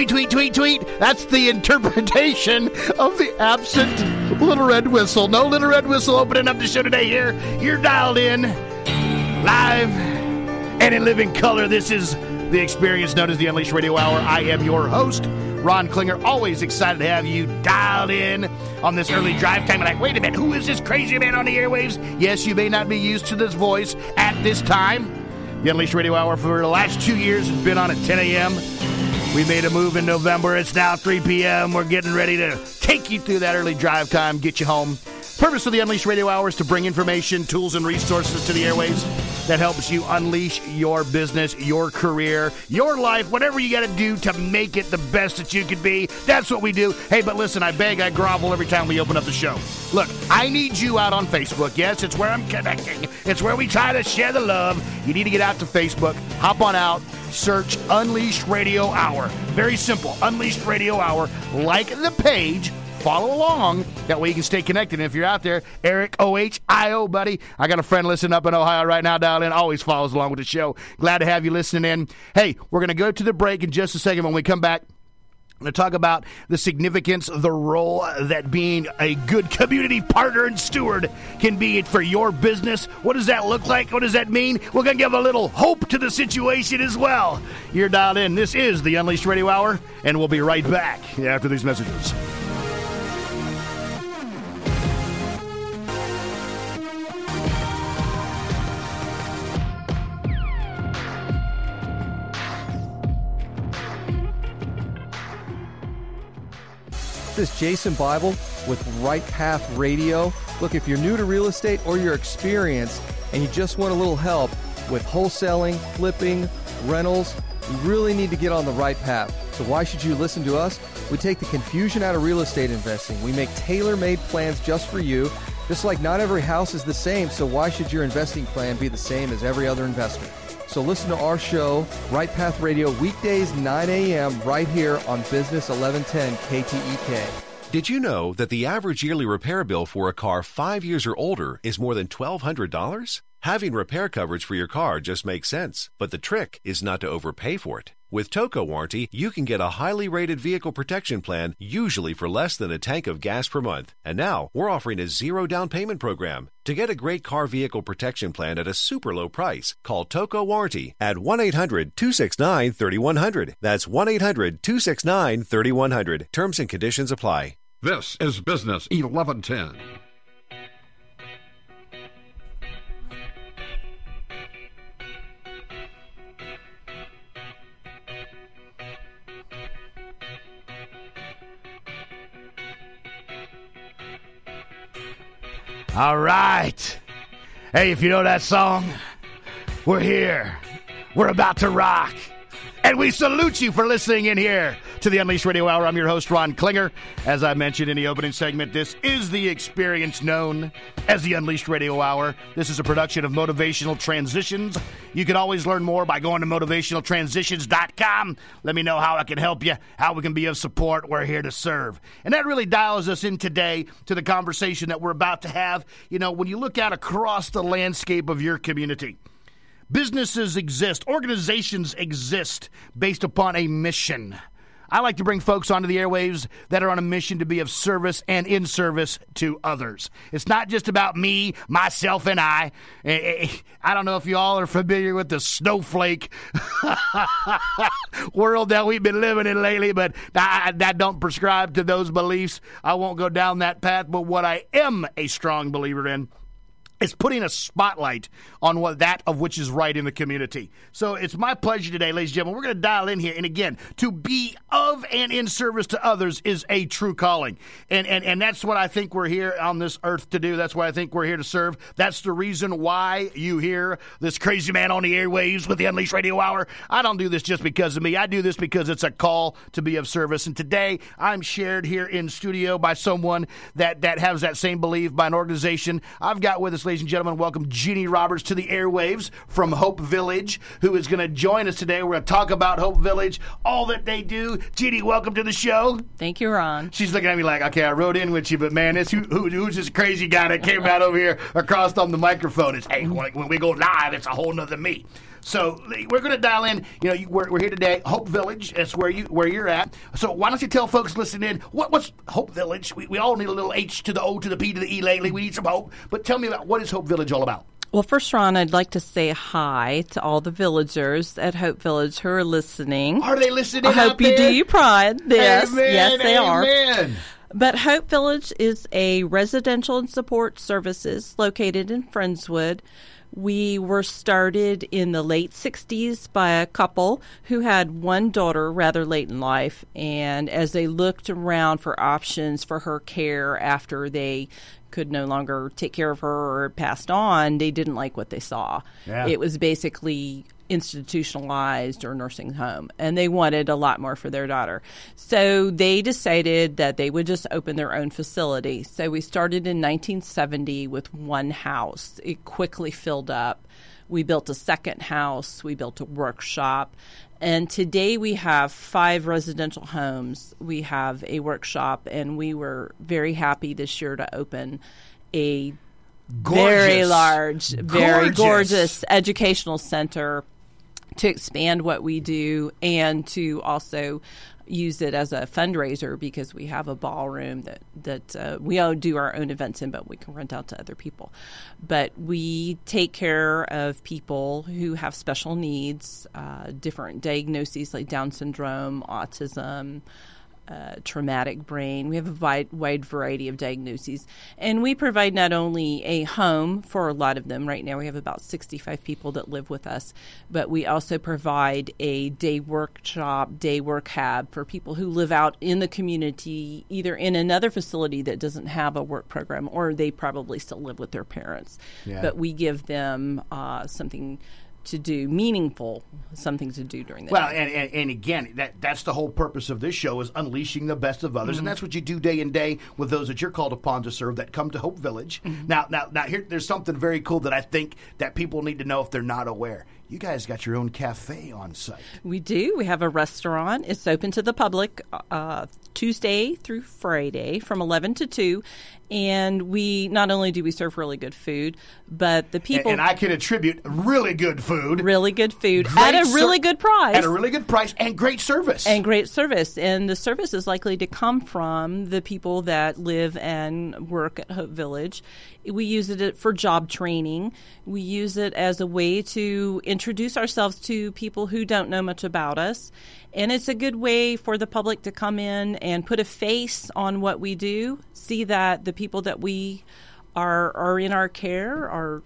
Tweet, tweet, tweet, tweet. That's the interpretation of the absent Little Red Whistle. No Little Red Whistle opening up the show today here. You're dialed in live and in living color. This is the experience known as the Unleashed Radio Hour. I am your host, Ron Klinger. Always excited to have you dialed in on this early drive time. Like, wait a minute, who is this crazy man on the airwaves? Yes, you may not be used to this voice at this time. The Unleashed Radio Hour for the last two years has been on at 10 a.m. We made a move in November. It's now 3 p.m. We're getting ready to take you through that early drive time, get you home. Purpose of the Unleashed Radio Hour is to bring information, tools, and resources to the airways that helps you unleash your business, your career, your life, whatever you got to do to make it the best that you could be. That's what we do. Hey, but listen, I beg, I grovel every time we open up the show. Look, I need you out on Facebook. Yes, it's where I'm connecting. It's where we try to share the love. You need to get out to Facebook. Hop on out. Search Unleashed Radio Hour. Very simple. Unleashed Radio Hour. Like the page follow along. That way you can stay connected. And if you're out there, Eric O-H-I-O, buddy. I got a friend listening up in Ohio right now, dial in. Always follows along with the show. Glad to have you listening in. Hey, we're going to go to the break in just a second. When we come back, I'm going to talk about the significance, the role that being a good community partner and steward can be for your business. What does that look like? What does that mean? We're going to give a little hope to the situation as well. You're dialed in. This is the Unleashed Radio Hour, and we'll be right back after these messages. Is Jason Bible with Right Path Radio. Look, if you're new to real estate or you're experienced and you just want a little help with wholesaling, flipping, rentals, you really need to get on the right path. So why should you listen to us? We take the confusion out of real estate investing. We make tailor-made plans just for you. Just like not every house is the same, so why should your investing plan be the same as every other investment? So listen to our show, Right Path Radio, weekdays 9 a.m. right here on Business 1110 KTEK. Did you know that the average yearly repair bill for a car five years or older is more than $1,200? Having repair coverage for your car just makes sense, but the trick is not to overpay for it. With Toco Warranty, you can get a highly rated vehicle protection plan, usually for less than a tank of gas per month. And now, we're offering a zero down payment program. To get a great car vehicle protection plan at a super low price, call Toco Warranty at 1 800 269 3100. That's 1 800 269 3100. Terms and conditions apply. This is Business 1110. All right. Hey, if you know that song, we're here. We're about to rock. And we salute you for listening in here to the Unleashed Radio Hour. I'm your host, Ron Klinger. As I mentioned in the opening segment, this is the experience known as the Unleashed Radio Hour. This is a production of Motivational Transitions. You can always learn more by going to motivationaltransitions.com. Let me know how I can help you, how we can be of support. We're here to serve. And that really dials us in today to the conversation that we're about to have. You know, when you look out across the landscape of your community, Businesses exist, organizations exist based upon a mission. I like to bring folks onto the airwaves that are on a mission to be of service and in service to others. It's not just about me, myself, and I. Eh, eh, I don't know if you all are familiar with the snowflake world that we've been living in lately, but I, I don't prescribe to those beliefs. I won't go down that path. But what I am a strong believer in is putting a spotlight on what that of which is right in the community. So it's my pleasure today, ladies and gentlemen. We're going to dial in here, and again, to be of and in service to others is a true calling, and and and that's what I think we're here on this earth to do. That's why I think we're here to serve. That's the reason why you hear this crazy man on the airwaves with the Unleashed Radio Hour. I don't do this just because of me. I do this because it's a call to be of service. And today, I'm shared here in studio by someone that that has that same belief by an organization. I've got with us ladies and gentlemen, welcome Jeannie Roberts to the airwaves from Hope Village, who is going to join us today. We're going to talk about Hope Village, all that they do. Jeannie, welcome to the show. Thank you, Ron. She's looking at me like, okay, I wrote in with you, but man, this who, who, who's this crazy guy that came out over here across on the microphone? It's hey, when, when we go live, it's a whole nother me. So we're going to dial in. You know, we're, we're here today, Hope Village. That's where you where you're at. So why don't you tell folks listening in what, what's Hope Village? We, we all need a little H to the O to the P to the E lately. We need some hope. But tell me about what is Hope Village all about? Well, first, Ron, I'd like to say hi to all the villagers at Hope Village who are listening. Are they listening? I hope you there? do your pride. Yes, Amen, yes, they amen. are. But Hope Village is a residential and support services located in Friendswood. We were started in the late 60s by a couple who had one daughter rather late in life. And as they looked around for options for her care after they could no longer take care of her or passed on, they didn't like what they saw. Yeah. It was basically institutionalized or nursing home and they wanted a lot more for their daughter. So they decided that they would just open their own facility. So we started in 1970 with one house. It quickly filled up. We built a second house, we built a workshop, and today we have five residential homes. We have a workshop, and we were very happy this year to open a very Gorgeous. large, very Gorgeous. gorgeous educational center to expand what we do and to also use it as a fundraiser because we have a ballroom that that uh, we all do our own events in, but we can rent out to other people. But we take care of people who have special needs, uh, different diagnoses like Down syndrome, autism uh, traumatic brain. We have a wide, wide variety of diagnoses. And we provide not only a home for a lot of them, right now we have about 65 people that live with us, but we also provide a day workshop, day work hab for people who live out in the community, either in another facility that doesn't have a work program or they probably still live with their parents. Yeah. But we give them uh, something to do, meaningful, something to do during the Well, day. and, and, and again, that that's the whole purpose of this show is unleashing the best of others, Mm-hmm. and that's what you do day in day with those that you're called upon to serve that come to Hope Village. Mm-hmm. Now, now, now, here there's something very cool that I think that people need to know if they're not aware. You guys got your own cafe on site. We do. We have a restaurant. It's open to the public uh, Tuesday through Friday from 11 to 2. And we not only do we serve really good food, but the people and I can attribute really good food, really good food at a ser- really good price. at a really good price, and great service. and great service. And the service is likely to come from the people that live and work at Hope Village. We use it for job training. We use it as a way to introduce ourselves to people who don't know much about us. And it's a good way for the public to come in and put a face on what we do, see that the people that we are are in our care are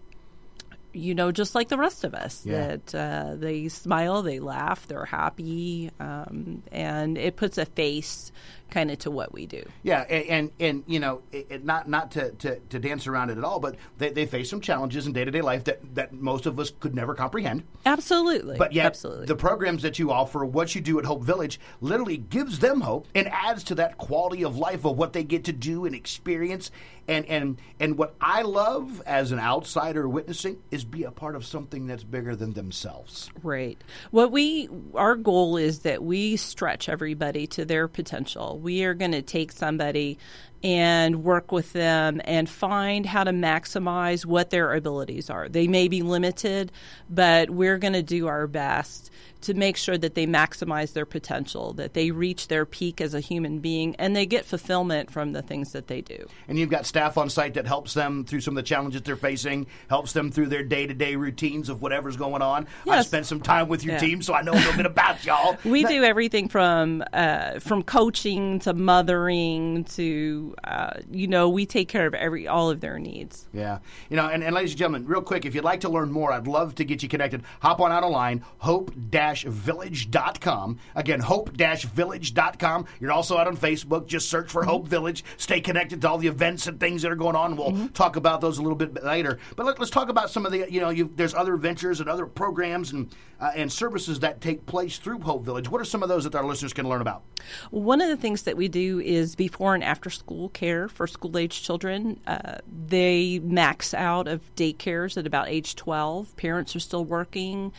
you know, just like the rest of us, Yeah. that uh, they smile, they laugh, they're happy, um, and it puts a face kind of to what we do. Yeah, and and, and you know, it, it, not not to, to, to dance around it at all, but they, they face some challenges in day to day life that, that most of us could never comprehend. Absolutely. But yet, absolutely. the programs that you offer, what you do at Hope Village, literally gives them hope and adds to that quality of life of what they get to do and experience. And and and what I love as an outsider witnessing is be a part of something that's bigger than themselves. Right. What we our goal is that we stretch everybody to their potential. We are going to take somebody and work with them and find how to maximize what their abilities are. They may be limited, but we're going to do our best to make sure that they maximize their potential, that they reach their peak as a human being and they get fulfillment from the things that they do. And you've got staff on site that helps them through some of the challenges they're facing, helps them through their day to day routines of whatever's going on. I Yes. spent some time with your Yeah. team, so I know a little bit about y'all. We do everything from uh, from coaching to mothering to uh, you know we take care of every all of their needs. Yeah. You know, and, and ladies and gentlemen, real quick, if you'd like to learn more, I'd love to get you connected. Hop on out online, hope-village.com. Again, hope-village.com. You're also out on Facebook. Just search for Hope Village. Stay connected to all the events and things that are going on. We'll talk about those a little bit later. But let, us talk about some of the, you know, there's other ventures and other programs and, uh, and services that take place through Hope Village. What are some of those that our listeners can learn about? One of the things that we do is before and after school school care for school age children. Uh, they max out of daycares at about age 12. Parents are still working.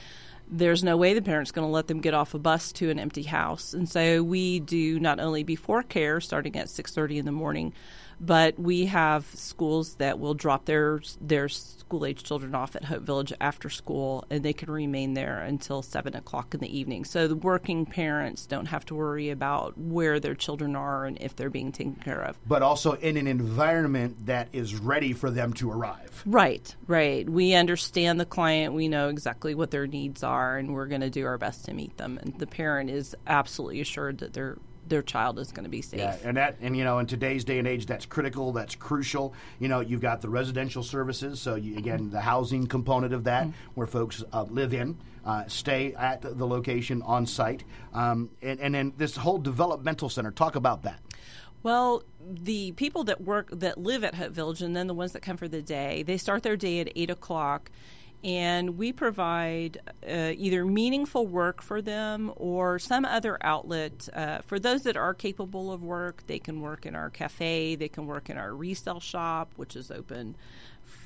There's no way the parent's going to let them get off a bus to an empty house. And so we do not only before care starting at 6:30 in the morning, but we have schools that will drop their their school age children off at Hope Village after school, and they can remain there until seven o'clock in the evening. So the working parents don't have to worry about where their children are and if they're being taken care of. But also in an environment that is ready for them to arrive. Right, right. We understand the client. We know exactly what their needs are, and we're going to do our best to meet them. And the parent is absolutely assured that they're their child is going to be safe. Yeah, and that, and you know, in today's day and age, that's critical. That's crucial. You know, you've got the residential services. So you, again, the housing component of that, mm-hmm. where folks uh, live in, uh, stay at the location on site, um, and, and then this whole developmental center. Talk about that. Well, the people that work that live at Hope Village, and then the ones that come for the day, they start their day at eight o'clock and we provide uh, either meaningful work for them or some other outlet. Uh, for those that are capable of work, they can work in our cafe, they can work in our resale shop, which is open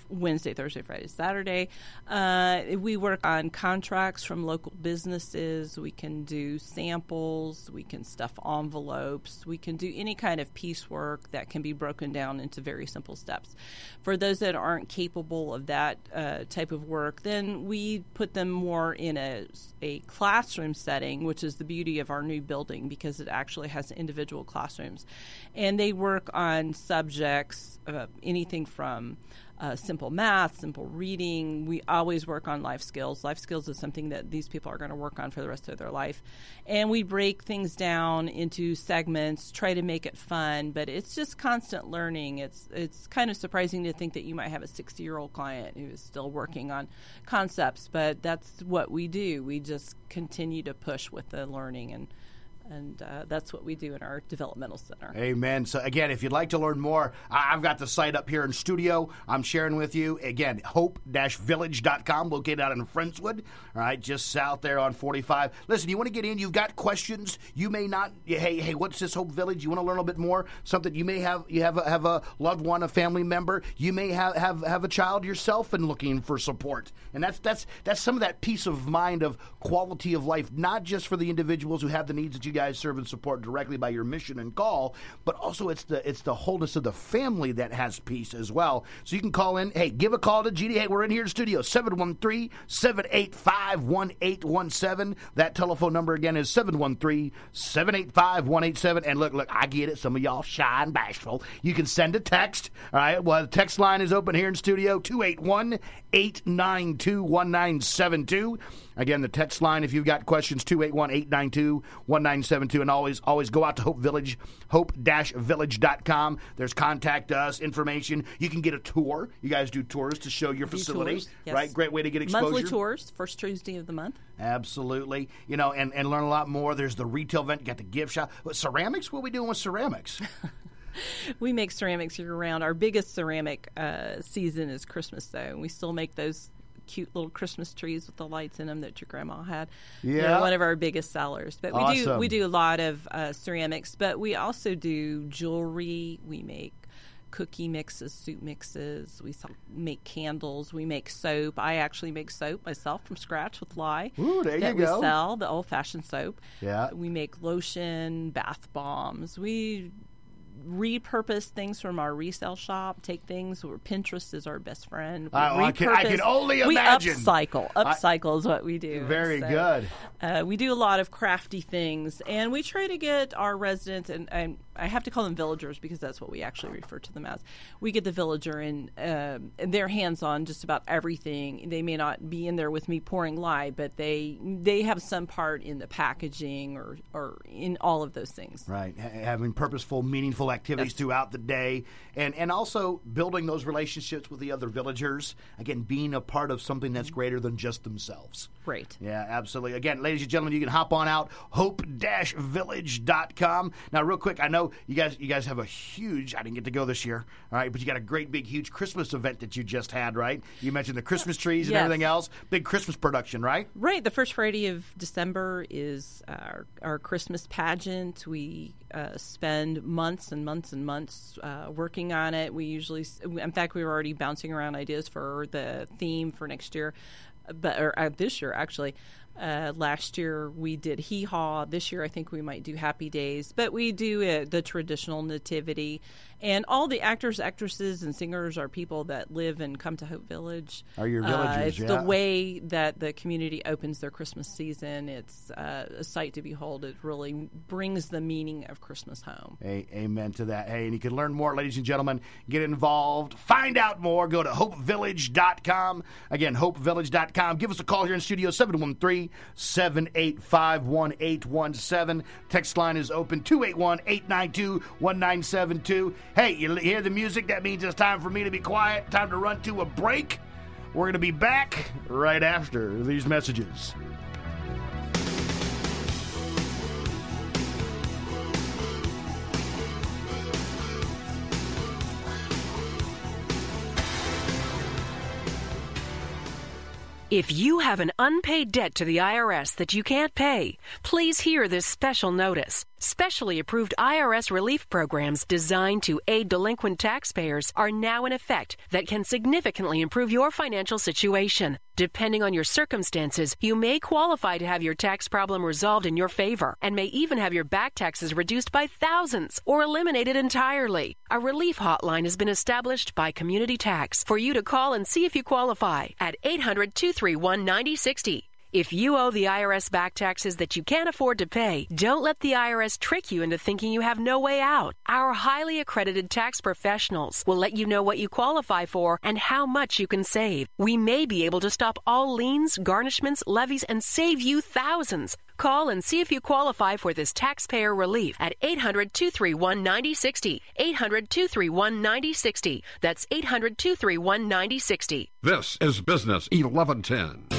Wednesday, Thursday, Friday, Saturday. Uh, we work on contracts from local businesses. We can do samples. We can stuff envelopes. We can do any kind of piecework that can be broken down into very simple steps. For those that aren't capable of that uh, type of work, then we put them more in a, a classroom setting, which is the beauty of our new building because it actually has individual classrooms. And they work on subjects, uh, anything from uh, simple math, simple reading. We always work on life skills. Life skills is something that these people are going to work on for the rest of their life. And we break things down into segments, try to make it fun, but it's just constant learning. It's it's kind of surprising to think that you might have a 60 year old client who is still working on concepts, but that's what we do. We just continue to push with the learning and and uh, that's what we do in our developmental center. Amen. So again, if you'd like to learn more, I've got the site up here in studio. I'm sharing with you again, hope-village.com, located out in Friendswood. All right, just south there on 45. Listen, you want to get in? You've got questions. You may not. Hey, hey, what's this Hope Village? You want to learn a little bit more? Something you may have. You have a, have a loved one, a family member. You may have have have a child yourself and looking for support. And that's that's that's some of that peace of mind of quality of life, not just for the individuals who have the needs that you guys serve and support directly by your mission and call, but also it's the it's the wholeness of the family that has peace as well. So you can call in. Hey, give a call to GD. Hey, we're in here in studio 713-785-1817. That telephone number again is 713-785-187. And look, look, I get it. Some of y'all shy and bashful. You can send a text. All right. Well, the text line is open here in studio 281 892 1972. Again, the text line, if you've got questions, 281 892 1972. And always, always go out to Hope Village, hope village.com. There's contact us information. You can get a tour. You guys do tours to show your facility, tours, yes. right? Great way to get exposure. Monthly tours, first Tuesday of the month. Absolutely. You know, and, and learn a lot more. There's the retail event, you got the gift shop. Ceramics, what are we doing with ceramics? we make ceramics year round. Our biggest ceramic uh, season is Christmas, though. We still make those cute little Christmas trees with the lights in them that your grandma had. Yeah, They're one of our biggest sellers. But we awesome. do we do a lot of uh, ceramics, but we also do jewelry. We make cookie mixes, soup mixes. We make candles. We make soap. I actually make soap myself from scratch with lye. Ooh, there that you go. We sell the old fashioned soap. Yeah. We make lotion, bath bombs. We repurpose things from our resale shop, take things where Pinterest is our best friend. I, I, can, I, can, only imagine. We upcycle. Upcycle I, is what we do. Very so, good. Uh, we do a lot of crafty things, and we try to get our residents, and, and I have to call them villagers because that's what we actually refer to them as. We get the villager in, and they're hands on just about everything. They may not be in there with me pouring lye, but they they have some part in the packaging or or in all of those things. Right, H- having purposeful, meaningful activities throughout the day, and and also building those relationships with the other villagers. Again, being a part of something that's mm-hmm. greater than just themselves. Right. Yeah, absolutely. Again, ladies and gentlemen, you can hop on out hope-village.com. Now, real quick, I know you guys you guys have a huge. I didn't get to go this year, all right, but you got a great big huge Christmas event that you just had, right? You mentioned the Christmas trees and yes. everything else. Big Christmas production, right? Right. The first Friday of December is our, our Christmas pageant. We uh, spend months and months and months uh, working on it. We usually, in fact, we were already bouncing around ideas for the theme for next year, but or uh, this year actually. Uh, last year we did hee haw. This year I think we might do happy days, but we do the traditional nativity. And all the actors, actresses, and singers are people that live and come to Hope Village. Are your Uh, villagers, it's yeah. the way that the community opens their Christmas season. It's uh, a sight to behold. It really brings the meaning of Christmas home. A- amen to that. Hey, and you can learn more, ladies and gentlemen. Get involved. Find out more. Go to hopevillage.com. Again, hopevillage.com. Give us a call here in studio, 713 785 1817. Text line is open 281 892 1972. Hey, you hear the music? That means it's time for me to be quiet. Time to run to a break. We're going to be back right after these messages. If you have an unpaid debt to the IRS that you can't pay, please hear this special notice. Specially approved IRS relief programs designed to aid delinquent taxpayers are now in effect that can significantly improve your financial situation. Depending on your circumstances, you may qualify to have your tax problem resolved in your favor and may even have your back taxes reduced by thousands or eliminated entirely. A relief hotline has been established by Community Tax for you to call and see if you qualify at 800 231 9060. If you owe the IRS back taxes that you can't afford to pay, don't let the IRS trick you into thinking you have no way out. Our highly accredited tax professionals will let you know what you qualify for and how much you can save. We may be able to stop all liens, garnishments, levies, and save you thousands. Call and see if you qualify for this taxpayer relief at 800 231 9060. 800 231 9060. That's 800 231 9060. This is Business 1110.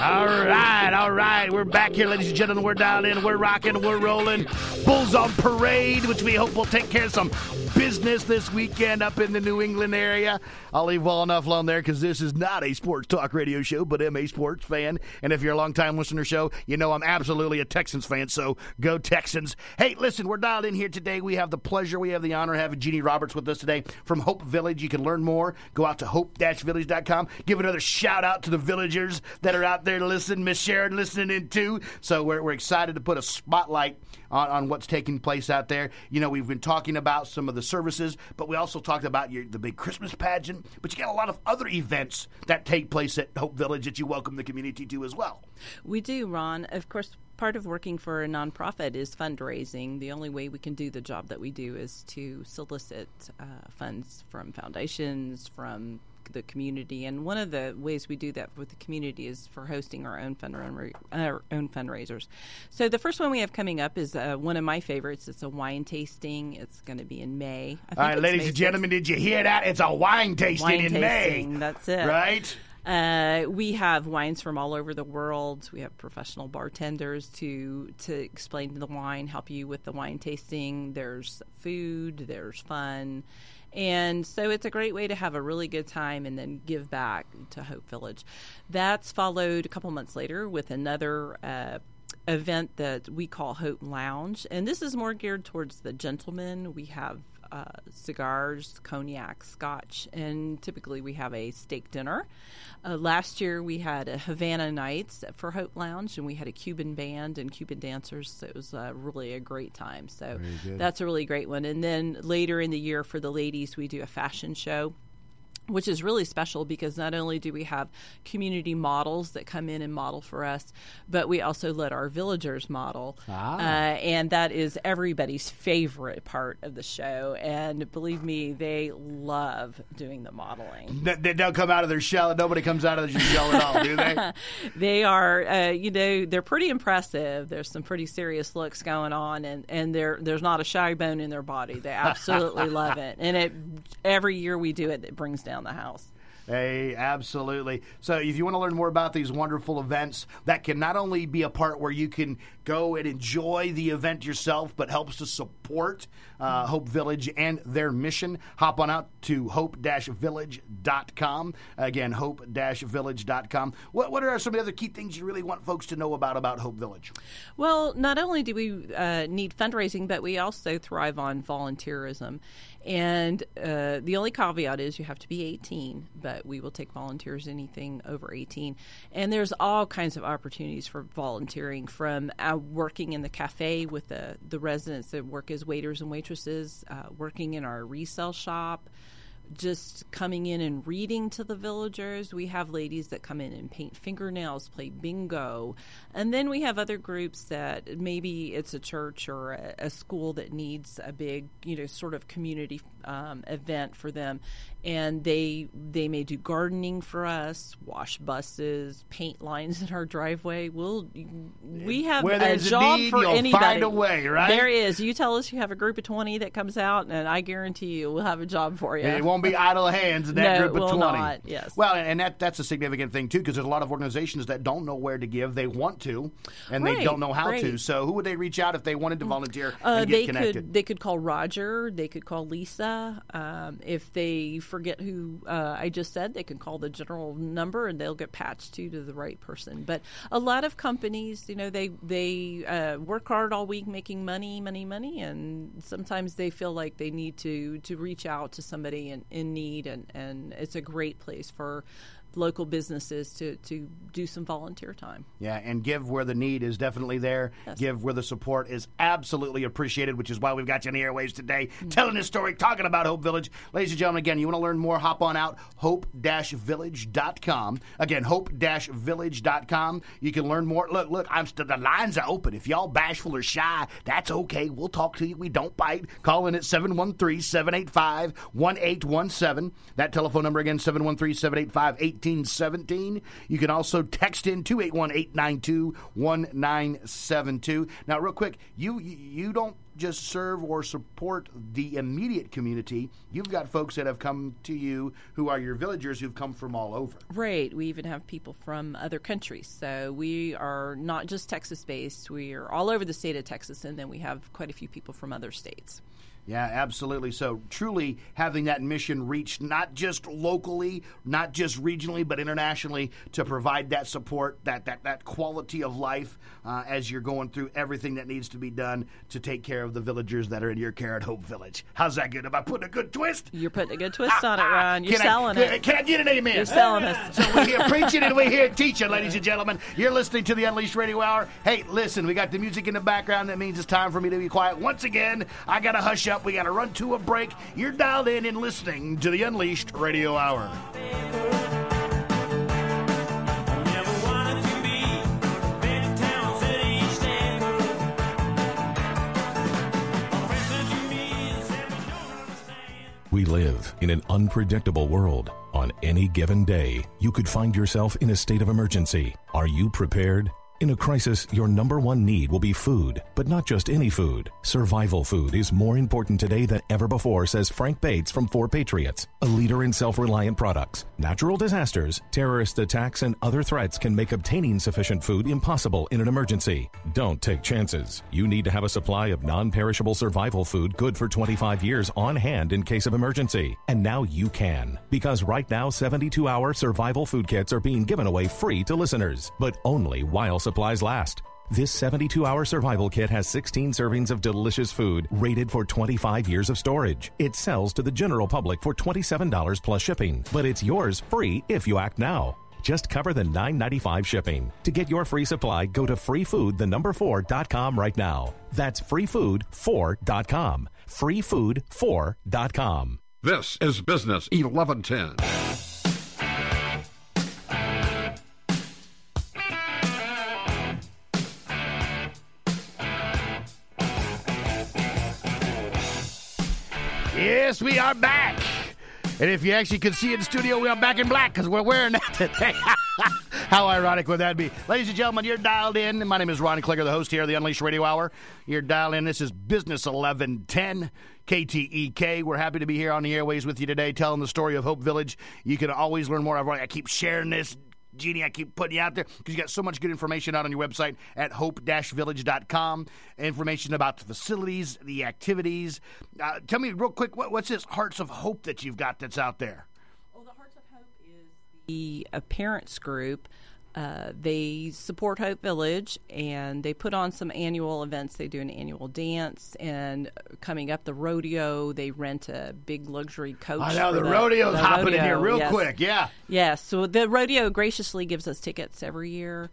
All right, all right. We're back here, ladies and gentlemen. We're dialed in. We're rocking. We're rolling. Bulls on parade, which we hope will take care of some business this weekend up in the New England area. I'll leave well enough alone there because this is not a sports talk radio show, but I'm a sports fan. And if you're a longtime listener show, you know I'm absolutely a Texans fan. So go Texans. Hey, listen, we're dialed in here today. We have the pleasure, we have the honor of having Jeannie Roberts with us today from Hope Village. You can learn more. Go out to hope-village.com. Give another shout out to the villagers that are out there listening. Miss Sharon listening in too. So we're, we're excited to put a spotlight on, on what's taking place out there. You know, we've been talking about some of the services, but we also talked about your, the big Christmas pageant. But you got a lot of other events that take place at Hope Village that you welcome the community to as well. We do, Ron. Of course, part of working for a nonprofit is fundraising. The only way we can do the job that we do is to solicit uh, funds from foundations, from the community, and one of the ways we do that with the community is for hosting our own fundraiser, our own fundraisers. So the first one we have coming up is uh, one of my favorites. It's a wine tasting. It's going to be in May. I think All right, ladies May and 6th. gentlemen, did you hear that? It's a wine tasting Wine in tasting, May. that's it. Right? Uh, we have wines from all over the world. We have professional bartenders to to explain the wine, help you with the wine tasting. There's food, there's fun, and so it's a great way to have a really good time and then give back to Hope Village. That's followed a couple months later with another. Uh, event that we call Hope Lounge, and this is more geared towards the gentlemen. We have uh, cigars, cognac, scotch, and typically we have a steak dinner. Uh, last year we had a Havana Nights for Hope Lounge, and we had a Cuban band and Cuban dancers. So it was uh, really a great time. So that's a really great one. And then later in the year for the ladies, we do a fashion show which is really special because not only do we have community models that come in and model for us, but we also let our villagers model. Ah. Uh, and that is everybody's favorite part of the show. And believe me, they love doing the modeling. They, they don't come out of their shell. Nobody comes out of their shell at all, do they? They are, uh, you know, they're pretty impressive. There's some pretty serious looks going on, and, and there there's not a shy bone in their body. They absolutely love it. And it every year we do it, it brings down the house. Hey, absolutely. So, if you want to learn more about these wonderful events, that can not only be a part where you can go and enjoy the event yourself, but helps to support uh, Hope Village and their mission, hop on out to hope-village.com. Again, hope-village.com. What, what are some of the other key things you really want folks to know about about Hope Village? Well, not only do we uh, need fundraising, but we also thrive on volunteerism. And uh, the only caveat is you have to be 18, but we will take volunteers anything over 18. And there's all kinds of opportunities for volunteering from uh, working in the cafe with the, the residents that work as waiters and waitresses, uh, working in our resale shop just coming in and reading to the villagers. We have ladies that come in and paint fingernails, play bingo. And then we have other groups that maybe it's a church or a, a school that needs a big, you know, sort of community um, event for them. And they they may do gardening for us, wash buses, paint lines in our driveway. We'll we have Where a there's a job need, for you'll anybody. find a way, right? There is. You tell us you have a group of twenty that comes out, and I guarantee you we'll have a job for you. It won't be idle hands in that No, group of will 20. not, yes. Well, and that that's a significant thing, too, because there's a lot of organizations that don't know where to give. They want to, and they Right, don't know how to. So who would they reach out if they wanted to volunteer Uh, and get they connected? could they could call Roger. They could call Lisa. Um, if they forget who uh, I just said, they can call the general number and they'll get patched to to the right person. But a lot of companies, you know, they they uh, work hard all week making money, money, money, and sometimes they feel like they need to to reach out to somebody in, in need, and and it's a great place for local businesses to to do some volunteer time. Yeah, and give where the need is definitely there. Give where the support is absolutely appreciated, which is why we've got you on the airwaves today, mm-hmm. telling this story, talking about Hope Village. Ladies and gentlemen, again, you want to learn more, hop on out, hope-village.com. Again, hope-village.com. You can learn more. Look, look, I'm st- the lines are open. If y'all bashful or shy, that's okay. We'll talk to you. We don't bite. Call in at 713-785-1817. That telephone number again, 713-785-1817. You can also text in 281-892-1972. Now, real quick, you you don't just serve or support the immediate community. You've got folks that have come to you who are your villagers who've come from all over. Right. We even have people from other countries. So we are not just Texas based. We are all over the state of Texas, and then we have quite a few people from other states. Yeah, absolutely. So, truly having that mission reached not just locally, not just regionally, but internationally to provide that support, that that, that quality of life uh, as you're going through everything that needs to be done to take care of the villagers that are in your care at Hope Village. How's that good? Am I putting a good twist? You're putting a good twist on it, Ron. You're Can selling can, it. Can I get an amen? You're selling us. So we're here preaching and we're here teaching, ladies and gentlemen. You're listening to the Unleashed Radio Hour. Hey, listen, we got the music in the background. That means it's time for me to be quiet. Once again, I got to hush up. We got to run to a break. You're dialed in and listening to the Unleashed Radio Hour. Never wanted to be big town city standard. My friends said to me and said, "We don't understand." We live in an unpredictable world. On any given day, you could find yourself in a state of emergency. Are you prepared? In a crisis, your number one need will be food, but not just any food. Survival food is more important today than ever before, says Frank Bates from Four Patriots, a leader in self reliant products. Natural disasters, terrorist attacks, and other threats can make obtaining sufficient food impossible in an emergency. Don't take chances. You need to have a supply of non perishable survival food good for 25 years on hand in case of emergency. And now you can. Because right now, 72 hour survival food kits are being given away free to listeners, but only while supplies last. This 72 hour survival kit has 16 servings of delicious food rated for 25 years of storage. It sells to the general public for $27 plus shipping, but it's yours free if you act now. Just cover the $9.95 shipping. To get your free supply, go to freefood the number 4.com right now. That's freefood4.com. Freefood4.com. This is Business 1110. Yes, we are back. And if you actually could see in the studio, we are back in black because we're wearing that today. How ironic would that be? Ladies and gentlemen, you're dialed in. My name is Ron Klinger, the host here of the Unleashed Radio Hour. You're dialed in. This is Business 1110 KTEK. We're happy to be here on the airways with you today telling the story of Hope Village. You can always learn more. I keep sharing this. Jeannie, I keep putting you out there because you got so much good information out on your website at hope-village.com. Information about the facilities, the activities. Uh, tell me real quick, what, what's this Hearts of Hope that you've got that's out there? Well, the Hearts of Hope is the uh, parents group. Uh, they support Hope Village and they put on some annual events. They do an annual dance, and coming up, the rodeo. They rent a big luxury coach. I know for the, rodeo's the hopping in here real yes. quick. Yeah. Yes, so the rodeo graciously gives us tickets every year,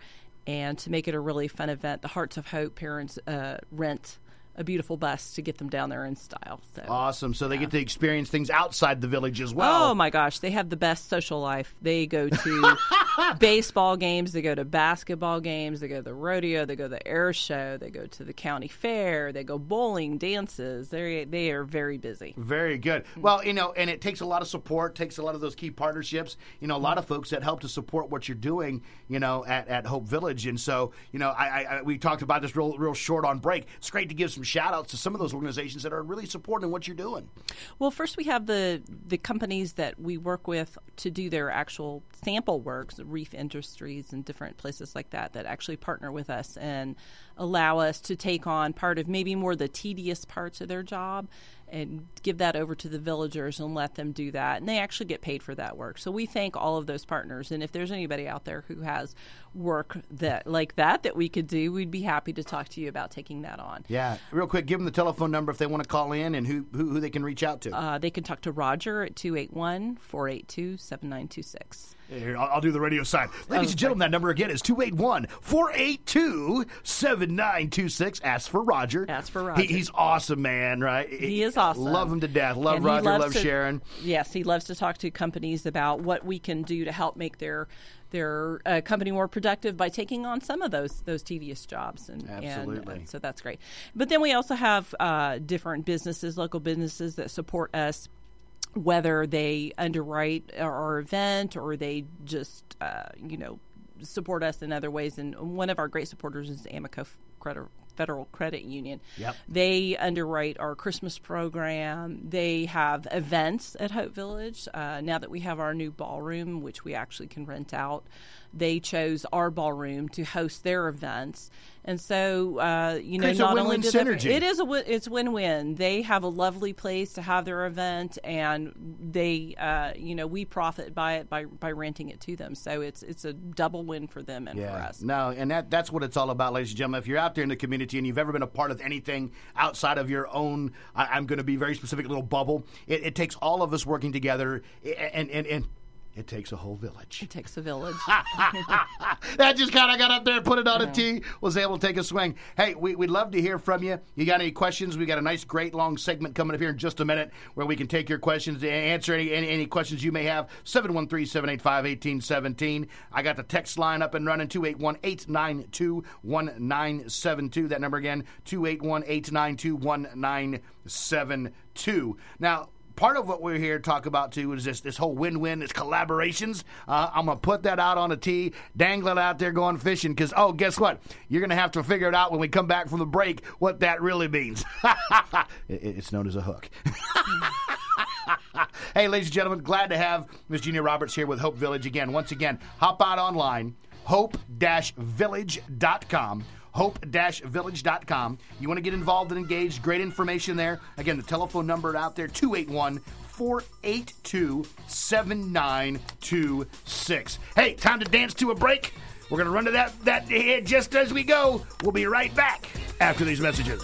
and to make it a really fun event, the Hearts of Hope parents uh, rent a beautiful bus to get them down there in style. So. Awesome. So they get to experience things outside the village as well. Oh my gosh, they have the best social life. They go to baseball games, they go to basketball games, they go to the rodeo, they go to the air show, they go to the county fair, they go bowling, dances. They they are very busy. Very good. Mm. Well, you know, and it takes a lot of support, takes a lot of those key partnerships. You know, a lot of mm. folks that help to support what you're doing. You know, at, at Hope Village, and so you know, I, I, I we talked about this real real short on break. It's great to give some shout outs to some of those organizations that are really supporting what you're doing. Well, first we have the the companies that we work with to do their actual sample works, Reef Industries and different places like that that actually partner with us and allow us to take on part of maybe more the tedious parts of their job and give that over to the villagers and let them do that. And they actually get paid for that work. So we thank all of those partners. And if there's anybody out there who has work that like that that we could do, we'd be happy to talk to you about taking that on. Yeah, real quick, give them the telephone number if they want to call in, and who who, who they can reach out to. Uh, they can talk to Roger at 281 482 7926. Here, I'll, I'll do the radio side. Ladies and gentlemen, that number again is 281 482 7926. Ask for Roger. Ask for He- Roger. he's awesome, man, right? He is awesome. Love him to death. Love And Roger. Love to- Sharon. Yes, he loves to talk to companies about what we can do to help make their their uh, company more productive by taking on some of those those tedious jobs. And, and, uh, Absolutely. so that's great. But then we also have uh, different businesses, local businesses that support us. Whether they underwrite our event or they just, uh, you know, support us in other ways. And one of our great supporters is Amoco Credit, Federal Credit Union. Yep. They underwrite our Christmas program. They have events at Hope Village. Uh, now that we have our new ballroom, which we actually can rent out, they chose our ballroom to host their events. And so, uh, you know, a not only do they, synergy. it is a it's win-win. They have a lovely place to have their event, and they, uh, you know, we profit by it by by renting it to them. So it's it's a double win for them and for us. No, and that that's what it's all about, ladies and gentlemen. If you're out there in the community and you've ever been a part of anything outside of your own, I, I'm going to be very specific, little bubble. It, it takes all of us working together, and and and it takes a whole village. It takes a village. that just kind of got up there, and put it on a tee, was able to take a swing. Hey, we, we'd love to hear from you. You got any questions? We got a nice, great long segment coming up here in just a minute where we can take your questions, and answer any, any, any questions you may have. 713 785 1817. I got the text line up and running 281 892 1972. That number again, 281 892 1972. Now, part of what we're here to talk about too is this this whole win-win, this collaborations. Uh, I'm gonna put that out on a tee, dangle it out there, going fishing. Because oh, guess what? You're gonna have to figure it out when we come back from the break what that really means. It- it's known as a hook. hey, ladies and gentlemen, glad to have Miss Jeannie Roberts here with Hope Village again. Once again, hop out online, hope-village.com hope-village.com. You want to get involved and engaged, great information there. Again, the telephone number out there 281 482 7926. Hey, time to dance to a break. We're going to run to that that head just as we go. We'll be right back after these messages.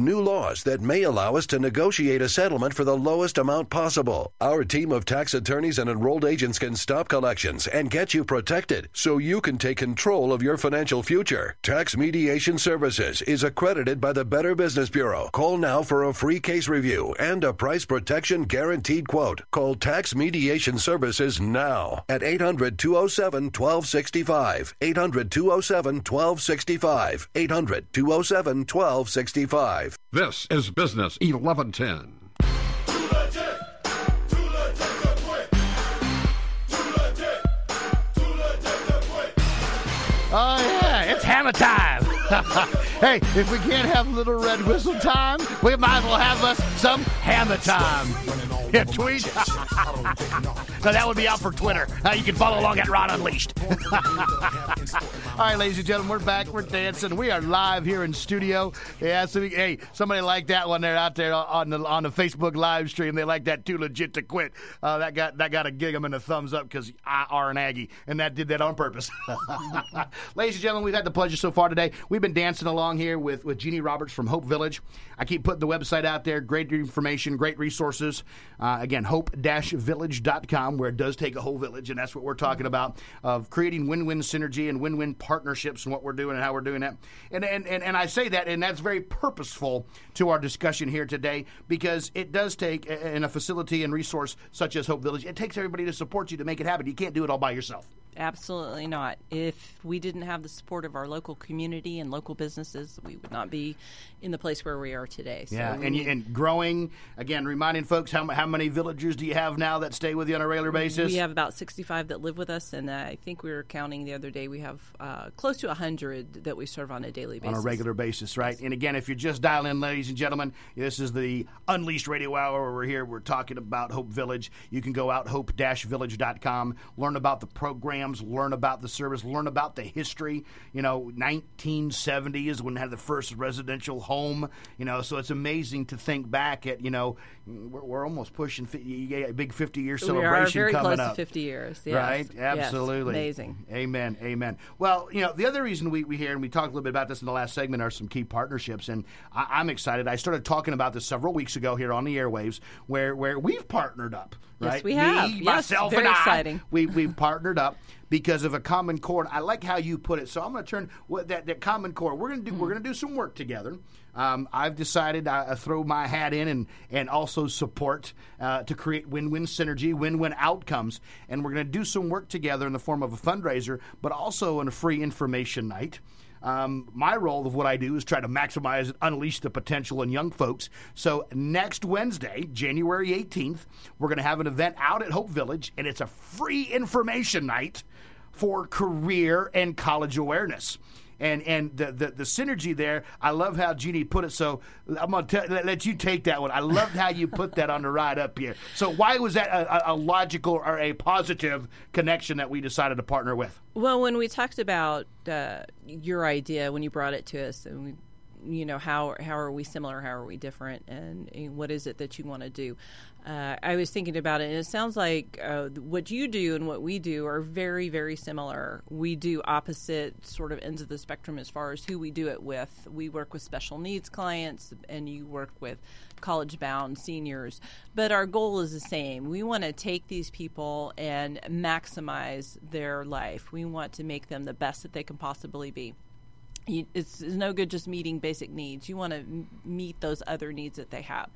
new laws that may allow us to negotiate a settlement for the lowest amount possible. Our team of tax attorneys and enrolled agents can stop collections and get you protected so you can take control of your financial future. Tax Mediation Services is accredited by the Better Business Bureau. Call now for a free case review and a price protection guaranteed quote. Call Tax Mediation Services now at 800 207 1265. 800 207 1265. 800 207 1265. This is Business 1110. Oh yeah, it's hammer time. hey, if we can't have little red whistle time, we might as well have us some hammer time. Yeah, tweet. no, that would be out for Twitter. Uh, you can follow along at Ron Unleashed. All right, ladies and gentlemen, we're back. We're dancing. We are live here in studio. Yeah, so we, hey, somebody like that one there out there on the on the Facebook live stream. They like that too legit to quit. Uh, that got that got a gig them in the thumbs up because I are an Aggie, and that did that on purpose. ladies and gentlemen, we've had the pleasure so far today. We've been dancing along here with with Jeannie Roberts from Hope Village. I keep putting the website out there. Great information, great resources. Uh, again, hope-village.com, where it does take a whole village, and that's what we're talking about of creating win-win synergy and win-win partnerships and what we're doing and how we're doing that. And and, and, and I say that, and that's very purposeful to our discussion here today because it does take in a facility and resource such as Hope Village, it takes everybody to support you to make it happen. You can't do it all by yourself. Absolutely not. If we didn't have the support of our local community and local businesses, we would not be in the place where we are today. So Yeah, and, and growing again, reminding folks how, how many villagers do you have now that stay with you on a regular basis? We have about 65 that live with us, and I think we were counting the other day. We have uh, close to 100 that we serve on a daily basis. on a regular basis, right? And again, if you're just dialing in, ladies and gentlemen, this is the Unleashed Radio Hour. Where we're here. We're talking about Hope Village. You can go out hope-village.com, learn about the programs, learn about the service, learn about the history. You know, 1970 is when they had the first residential home. You know, so it's amazing to think back at. You know, we're, we're almost pushing 50, a big 50 year We are celebration very coming close up. to 50 years. Yes. Right? Yes. Absolutely. Amazing. Amen. Amen. Well, you know, the other reason we, we hear, and we talked a little bit about this in the last segment, are some key partnerships. And I, I'm excited. I started talking about this several weeks ago here on the airwaves where, where we've partnered up. Yes, we have. Me, Yes, myself, very and I. exciting. We, we've partnered up because of a common core. I like how you put it. So I'm going to turn what that, that common core. We're going to do. We're going to do some work together. Um, I've decided I, I throw my hat in and and also support uh, to create win-win synergy, win-win outcomes, and we're going to do some work together in the form of a fundraiser, but also in a free information night. Um, my role of what I do is try to maximize and unleash the potential in young folks. So next Wednesday, January 18th, we're going to have an event out at Hope Village, and it's a free information night for career and college awareness. And and the, the, the synergy there, I love how Jeannie put it. So I'm gonna tell, let, you take that one. I loved how you put that on the ride up here. So why was that a, a, a logical or a positive connection that we decided to partner with? Well, when we talked about uh, your idea, when you brought it to us, and we, you know, how how are we similar? How are we different? And, and what is it that you want to do? Uh, I was thinking about it, and it sounds like uh, what you do and what we do are very, very similar. We do opposite sort of ends of the spectrum as far as who we do it with. We work with special needs clients, and you work with college bound seniors. But our goal is the same. We want to take these people and maximize their life. We want to make them the best that they can possibly be. It's, it's no good just meeting basic needs. You want to m- meet those other needs that they have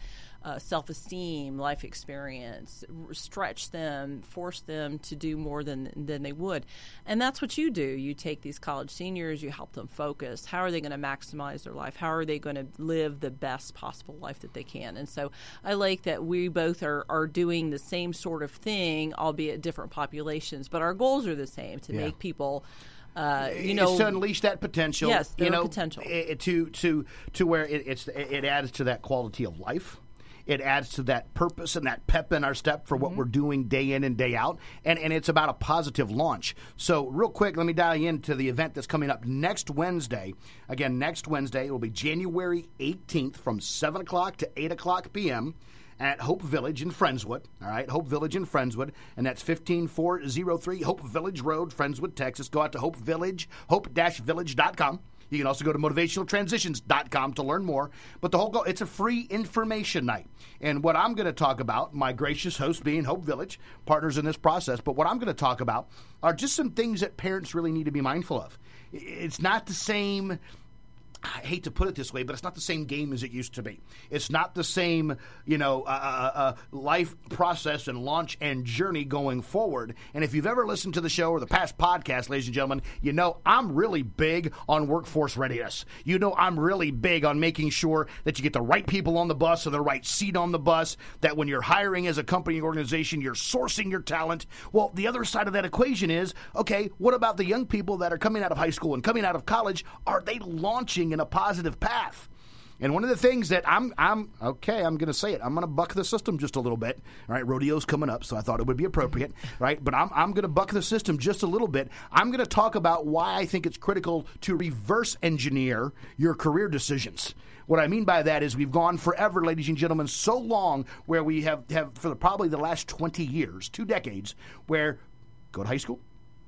uh, self esteem, life experience, stretch them, force them to do more than, than they would. And that's what you do. You take these college seniors, you help them focus. How are they going to maximize their life? How are they going to live the best possible life that they can? And so I like that we both are, are doing the same sort of thing, albeit different populations, but our goals are the same to Yeah. make people Uh, you It's know, to unleash that potential. Yes, you know, potential. to to to where it, it's it adds to that quality of life. It adds to that purpose and that pep in our step for what Mm-hmm. we're doing day in and day out, and and it's about a positive launch. So, real quick, let me dial you into the event that's coming up next Wednesday. Again, next Wednesday it will be January 18th from seven o'clock to eight o'clock p.m. at Hope Village in Friendswood. All right, Hope Village in Friendswood, and that's 15403 Hope Village Road, Friendswood, Texas. Go out to Hope Village, hope-village.com. You can also go to motivationaltransitions.com to learn more. But the whole goal, it's a free information night. And what I'm going to talk about, my gracious host being Hope Village, partners in this process, but what I'm going to talk about are just some things that parents really need to be mindful of. It's not the same I hate to put it this way, but it's not the same game as it used to be. It's not the same, you know, uh, uh, uh, life process and launch and journey going forward. And if you've ever listened to the show or the past podcast, ladies and gentlemen, you know I'm really big on workforce readiness. You know I'm really big on making sure that you get the right people on the bus or the right seat on the bus. That when you're hiring as a company or organization, you're sourcing your talent. Well, the other side of that equation is okay. What about the young people that are coming out of high school and coming out of college? Are they launching in a positive path? And one of the things that I'm, I'm okay, I'm going to say it. I'm going to buck the system just a little bit. All right, rodeo's coming up, so I thought it would be appropriate, right? But I'm, I'm going to buck the system just a little bit. I'm going to talk about why I think it's critical to reverse engineer your career decisions. What I mean by that is we've gone forever, ladies and gentlemen, so long where we have, have for the, probably the last 20 years, two decades, where go to high school,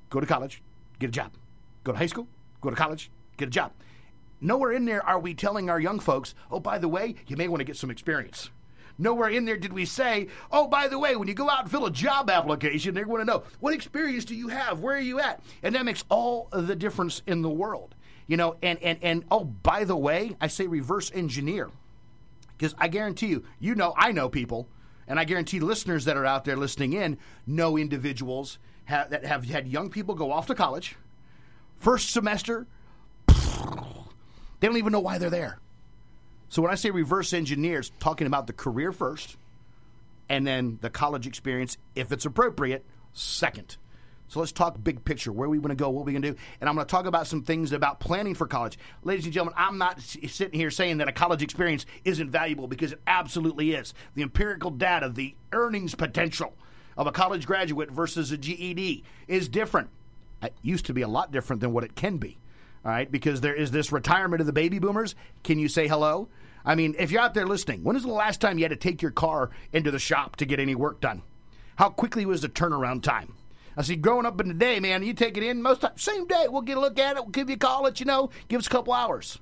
go to college, get a job. Go to high school, go to college, get a job. Nowhere in there are we telling our young folks, oh, by the way, you may want to get some experience. Nowhere in there did we say, oh, by the way, when you go out and fill a job application, they want to know, what experience do you have? Where are you at? And that makes all the difference in the world. You know, and, and, and oh, by the way, I say reverse engineer. Because I guarantee you, you know, I know people, and I guarantee listeners that are out there listening in know individuals ha- that have had young people go off to college, first semester, they don't even know why they're there. So when I say reverse engineers, talking about the career first, and then the college experience, if it's appropriate, second. So let's talk big picture, where we want to go, what we can do, and I'm going to talk about some things about planning for college. Ladies and gentlemen, I'm not sitting here saying that a college experience isn't valuable because it absolutely is. The empirical data, the earnings potential of a college graduate versus a GED is different. It used to be a lot different than what it can be. All right, because there is this retirement of the baby boomers. Can you say hello? I mean, if you're out there listening, when is the last time you had to take your car into the shop to get any work done? How quickly was the turnaround time? I see, growing up in the day, man, you take it in most time, same day. We'll get a look at it. We'll give you a call, let you know, give us a couple hours.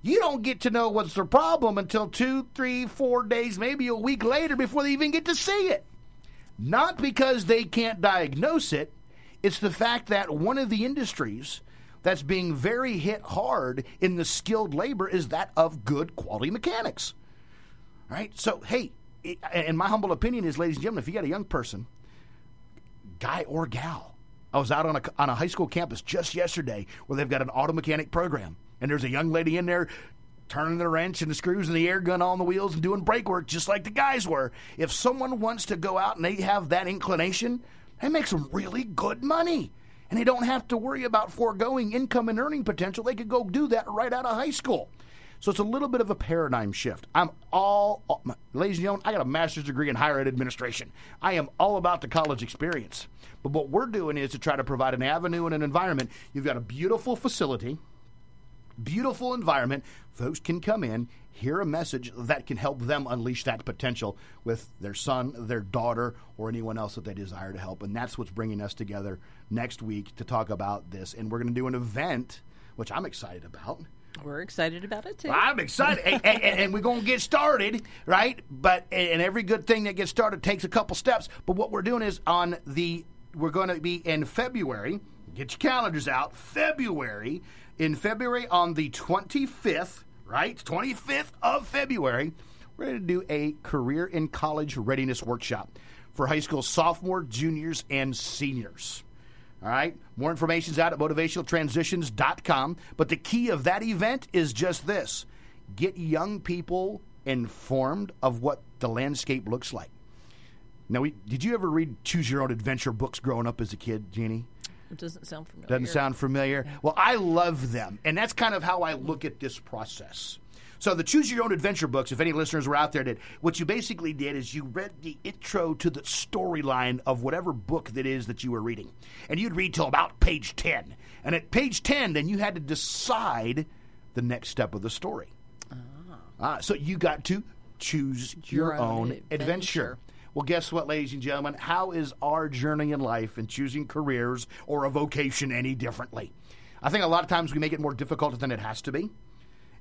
You don't get to know what's the problem until two, three, four days, maybe a week later before they even get to see it. Not because they can't diagnose it, it's the fact that one of the industries that's being very hit hard in the skilled labor is that of good quality mechanics. Right? So, hey, and my humble opinion is, ladies and gentlemen, if you got a young person, guy or gal, I was out on a, on a high school campus just yesterday where they've got an auto mechanic program, and there's a young lady in there turning the wrench and the screws and the air gun on the wheels and doing brake work just like the guys were. If someone wants to go out and they have that inclination, they make some really good money. And they don't have to worry about foregoing income and earning potential. They could go do that right out of high school. So it's a little bit of a paradigm shift. I'm all, ladies and gentlemen, I got a master's degree in higher ed administration. I am all about the college experience. But what we're doing is to try to provide an avenue and an environment. You've got a beautiful facility, beautiful environment. Folks can come in, hear a message that can help them unleash that potential with their son, their daughter, or anyone else that they desire to help. And that's what's bringing us together next week to talk about this. And we're going to do an event, which I'm excited about. We're excited about it too. I'm excited, and, and- and we're going to get started, right? But and every good thing that gets started takes a couple steps. But what we're doing is on the we're going to be in February. Get your calendars out. February in February on the 25th, right? 25th of February, we're going to do a career in college readiness workshop for high school sophomore, juniors, and seniors. All right. More information's out at motivationaltransitions.com. But the key of that event is just this get young people informed of what the landscape looks like. Now, we, did you ever read Choose Your Own Adventure books growing up as a kid, Jeannie? It doesn't sound familiar. Doesn't sound familiar. Well, I love them. And that's kind of how I look at this process. So the Choose Your Own Adventure books, if any listeners were out there did, what you basically did is you read the intro to the storyline of whatever book that is that you were reading. And you'd read till about page 10. And at page 10, then you had to decide the next step of the story. Ah, so you got to choose your, Your own own adventure. adventure. Well, guess what, ladies and gentlemen? How is our journey in life and choosing careers or a vocation any differently? I think a lot of times we make it more difficult than it has to be.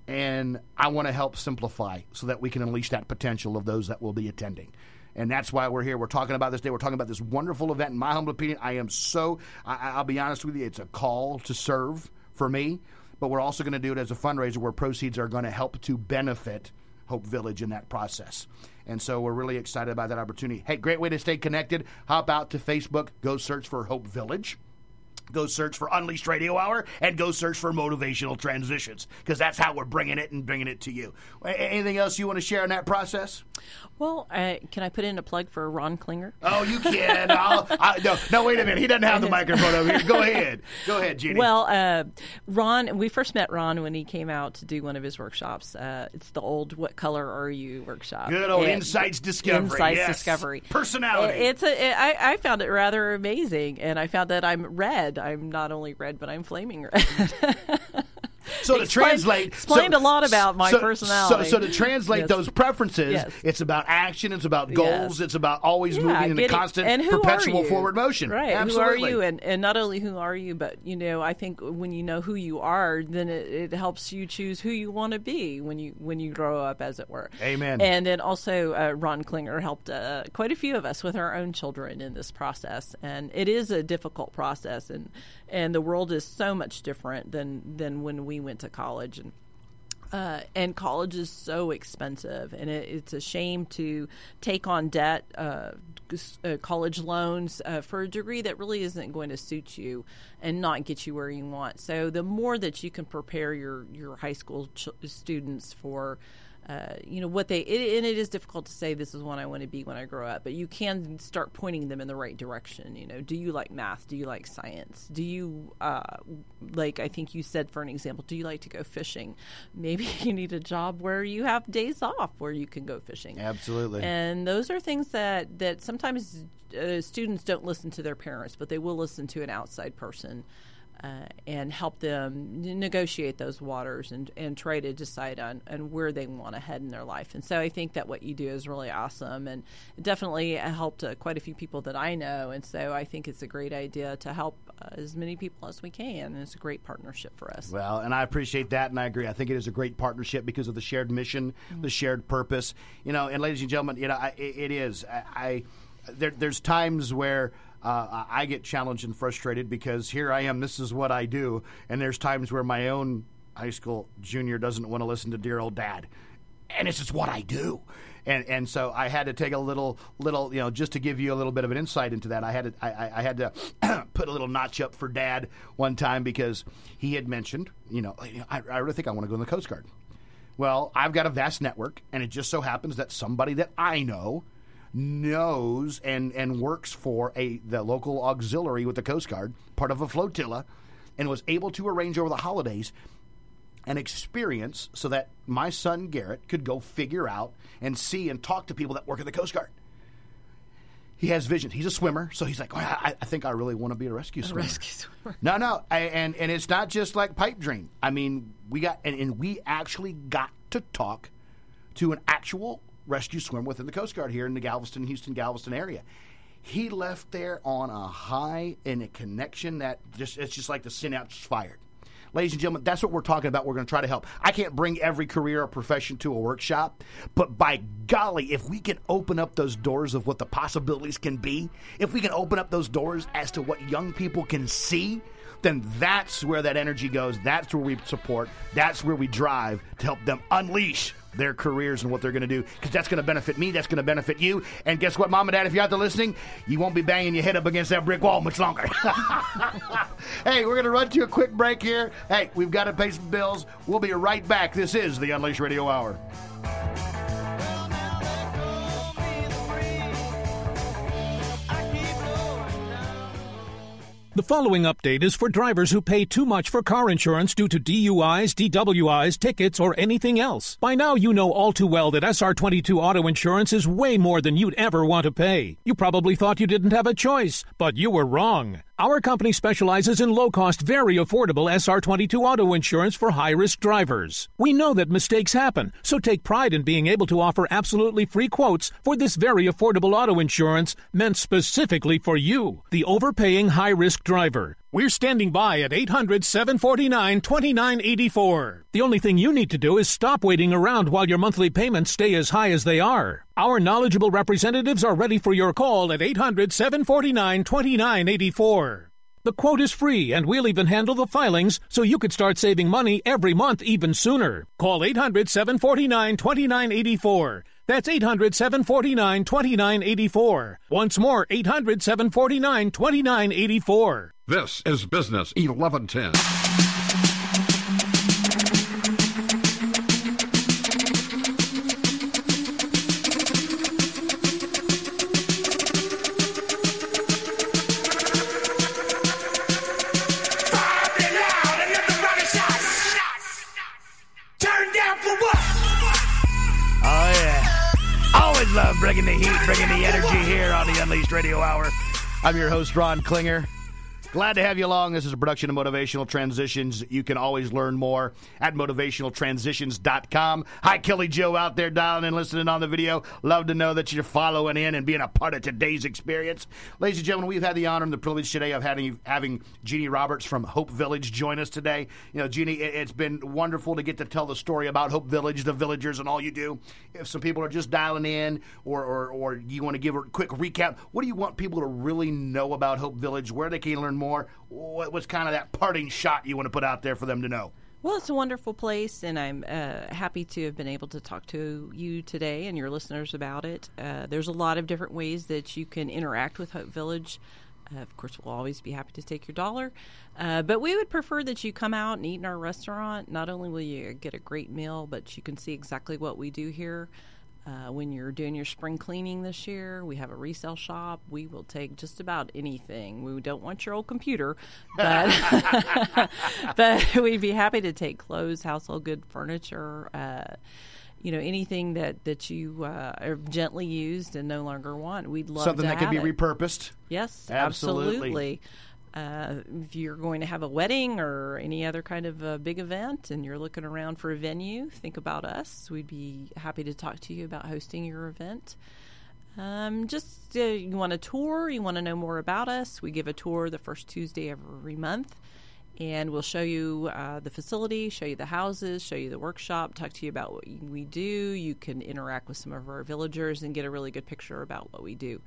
And I want to help simplify so that we can unleash that potential of those that will be attending. And that's why we're here. We're talking about this day. We're talking about this wonderful event. In my humble opinion, I am so, I, I'll be honest with you, it's a call to serve for me. But we're also going to do it as a fundraiser where proceeds are going to help to benefit Hope Village in that process. And so we're really excited about that opportunity. Hey, great way to stay connected. Hop out to Facebook, go search for Hope Village. Go search for Unleashed Radio Hour and go search for Motivational Transitions because that's how we're bringing it and bringing it to you. Anything else you want to share in that process? Well, uh, can I put in a plug for Ron Klinger? Oh, you can. I'll, I, no, no, wait a minute. He doesn't have the microphone over here. Go ahead. Go ahead, Jeannie. Well, uh, Ron, we first met Ron when he came out to do one of his workshops. Uh, it's the old "What color are you?" workshop. Good old And- Insights Discovery. Insights yes. Discovery. Personality. It's a. it- I, I found it rather amazing, and I found that I'm red. I'm not only red, but I'm flaming red. So to translate, explained so- a lot about my so- personality. So, so to translate Yes. those preferences, Yes. it's about action, it's about goals, Yes. it's about always Yeah, moving in a constant, and perpetual forward motion. Right. Absolutely. Who are you? And, and not only who are you, but, you know, I think when you know who you are, then it, it helps you choose who you want to be when you when you grow up, as it were. Amen. And then also, uh, Ron Klinger helped uh, quite a few of us with our own children in this process. And it is a difficult process. And, and the world is so much different than, than when we went to college. And uh, and college is so expensive, and it, it's a shame to take on debt, uh, uh, college loans uh, for a degree that really isn't going to suit you and not get you where you want. So the more that you can prepare your your high school ch- students for. Uh, you know what they it, and it is difficult to say this is what I want to be when I grow up, but you can start pointing them in the right direction. You know, do you like math? Do you like science? Do you uh, like? I think you said for an example, do you like to go fishing? Maybe you need a job where you have days off where you can go fishing. Absolutely. And those are things that that sometimes uh, students don't listen to their parents, but they will listen to an outside person. Uh, and help them negotiate those waters and, and try to decide on, on where they want to head in their life. And so I think that what you do is really awesome and definitely helped uh, quite a few people that I know. And so I think it's a great idea to help uh, as many people as we can. And it's a great partnership for us. Well, and I appreciate that, and I agree. I think it is a great partnership because of the shared mission, the shared purpose. You know, and ladies and gentlemen, you know, I, it, it is. I, I there, there's times where. Uh, I get challenged and frustrated because here I am. This is what I do, and there's times where my own high school junior doesn't want to listen to dear old dad, and it's just what I do. And and so I had to take a little little you know just to give you a little bit of an insight into that. I had to I- I had to put a little notch up for dad one time because he had mentioned you know I, I really think I want to go in the Coast Guard. Well, I've got a vast network, and it just so happens that somebody that I know knows and and works for a the local auxiliary with the Coast Guard, part of a flotilla, and was able to arrange over the holidays an experience so that my son Garrett could go figure out and see and talk to people that work at the Coast Guard. He has vision. He's a swimmer, so he's like, "Oh, I, I think I really want to be a rescue swimmer. rescue swimmer. No, no, I, and and it's not just like pipe dream. I mean, we got and, and we actually got to talk to an actual rescue swimmer within the Coast Guard here in the Galveston, Houston, Galveston area. He left there on a high and a connection that just it's just like the synapse fired. Ladies and gentlemen, that's what we're talking about. We're going to try to help. I can't bring every career or profession to a workshop, but by golly, if we can open up those doors of what the possibilities can be, if we can open up those doors as to what young people can see, then that's where that energy goes. That's where we support. That's where we drive to help them unleash their careers and what they're going to do because that's going to benefit me. That's going to benefit you. And guess what, mom and dad, if you're out there listening, you won't be banging your head up against that brick wall much longer. hey, we're going to run to a quick break here. Hey, we've got to pay some bills. We'll be right back. This is the Unleashed Radio Hour. The following update is for drivers who pay too much for car insurance due to DUIs, DWIs, tickets, or anything else. By now, you know all too well that SR22 auto insurance is way more than you'd ever want to pay. You probably thought you didn't have a choice, but you were wrong. Our company specializes in low cost, very affordable SR22 auto insurance for high risk drivers. We know that mistakes happen, so take pride in being able to offer absolutely free quotes for this very affordable auto insurance meant specifically for you, the overpaying high risk driver. We're standing by at 800 749 2984. The only thing you need to do is stop waiting around while your monthly payments stay as high as they are. Our knowledgeable representatives are ready for your call at 800 749 2984. The quote is free, and we'll even handle the filings so you could start saving money every month even sooner. Call 800 749 2984. That's 800 749 2984. Once more, 800 749 2984. This is Business 1110. Turn down for what? Oh, yeah. Always love bringing the heat, bringing the energy here on the Unleashed Radio Hour. I'm your host, Ron Klinger. Glad to have you along. This is a production of Motivational Transitions. You can always learn more at motivationaltransitions.com. Hi, Kelly Joe out there dialing and listening on the video. Love to know that you're following in and being a part of today's experience. Ladies and gentlemen, we've had the honor and the privilege today of having, having Jeannie Roberts from Hope Village join us today. You know, Jeannie, it, it's been wonderful to get to tell the story about Hope Village, the villagers, and all you do. If some people are just dialing in or, or, or you want to give a quick recap, what do you want people to really know about Hope Village, where they can learn more? What, was kind of that parting shot you want to put out there for them to know? Well, it's a wonderful place, and I'm uh, happy to have been able to talk to you today and your listeners about it. Uh, there's a lot of different ways that you can interact with Hope Village. Uh, of course, we'll always be happy to take your dollar, uh, but we would prefer that you come out and eat in our restaurant. Not only will you get a great meal, but you can see exactly what we do here. Uh, when you're doing your spring cleaning this year, we have a resale shop. We will take just about anything. We don't want your old computer, but but we'd be happy to take clothes, household good furniture. Uh, you know anything that that you uh, are gently used and no longer want. We'd love Something that can be it. repurposed. Yes, Absolutely. absolutely. Uh, if you're going to have a wedding or any other kind of uh big event and you're looking around for a venue, think about us. We'd be happy to talk to you about hosting your event. Um, just uh, you want a tour, you want to know more about us. We give a tour the first Tuesday every month, and we'll show you uh, the facility, show you the houses, show you the workshop, talk to you about what we do. You can interact with some of our villagers and get a really good picture about what we do.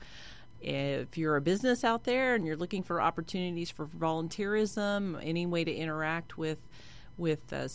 If you're a business out there and you're looking for opportunities for volunteerism, any way to interact with with a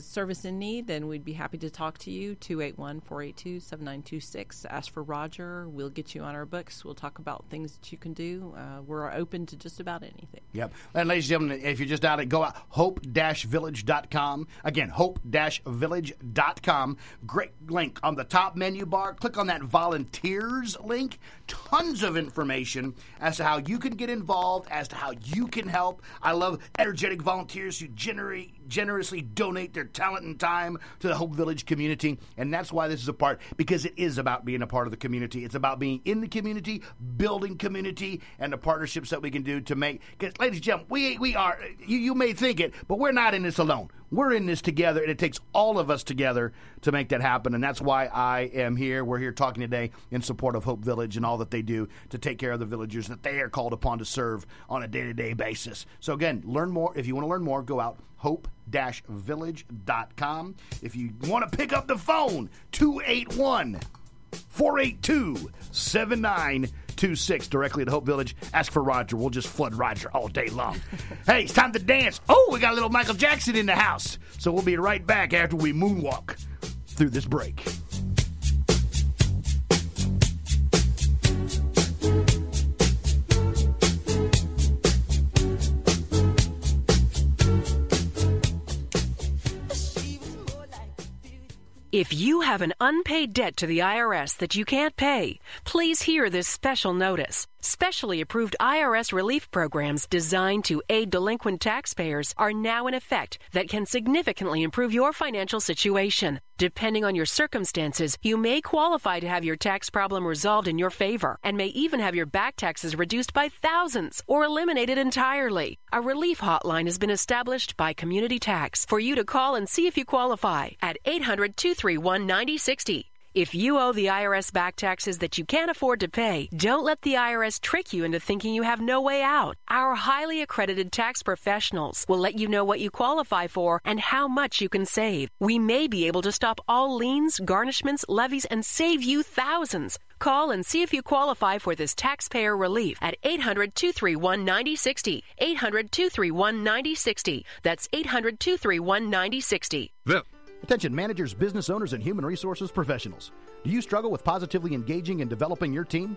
service in need, then we'd be happy to talk to you. 281 482 7926. Ask for Roger. We'll get you on our books. We'll talk about things that you can do. Uh, we're open to just about anything. Yep. And ladies and gentlemen, if you're just out, go out hope-village.com. Again, hope-village.com. Great link on the top menu bar. Click on that volunteers link. Tons of information as to how you can get involved, as to how you can help. I love energetic volunteers who generate generously donate their talent and time to the Hope Village community. And that's why this is a part, because it is about being a part of the community. It's about being in the community, building community, and the partnerships that we can do to make. Because, ladies and gentlemen, we, we are, you, you may think it, but we're not in this alone. We're in this together, and it takes all of us together to make that happen. And that's why I am here. We're here talking today in support of Hope Village and all that they do to take care of the villagers that they are called upon to serve on a day to day basis. So, again, learn more. If you want to learn more, go out hope village.com. If you want to pick up the phone, 281 482 7926 directly to Hope Village. Ask for Roger. We'll just flood Roger all day long. hey, it's time to dance. Oh, we got a little Michael Jackson in the house. So we'll be right back after we moonwalk through this break. If you have an unpaid debt to the IRS that you can't pay, please hear this special notice. Specially approved IRS relief programs designed to aid delinquent taxpayers are now in effect that can significantly improve your financial situation. Depending on your circumstances, you may qualify to have your tax problem resolved in your favor and may even have your back taxes reduced by thousands or eliminated entirely. A relief hotline has been established by Community Tax for you to call and see if you qualify at 800 231 9060. If you owe the IRS back taxes that you can't afford to pay, don't let the IRS trick you into thinking you have no way out. Our highly accredited tax professionals will let you know what you qualify for and how much you can save. We may be able to stop all liens, garnishments, levies, and save you thousands. Call and see if you qualify for this taxpayer relief at 800 231 9060. 800 231 9060. That's 800 231 9060. Attention managers, business owners, and human resources professionals. Do you struggle with positively engaging and developing your team?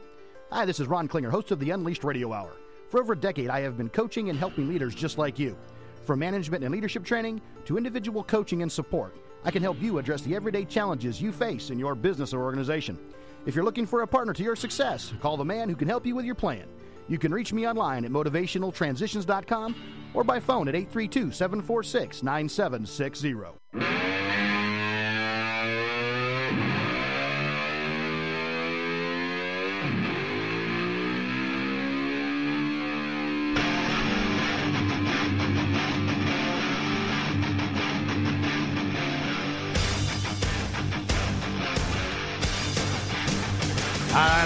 Hi, this is Ron Klinger, host of the Unleashed Radio Hour. For over a decade, I have been coaching and helping leaders just like you. From management and leadership training to individual coaching and support, I can help you address the everyday challenges you face in your business or organization. If you're looking for a partner to your success, call the man who can help you with your plan. You can reach me online at motivationaltransitions.com or by phone at 832 746 9760.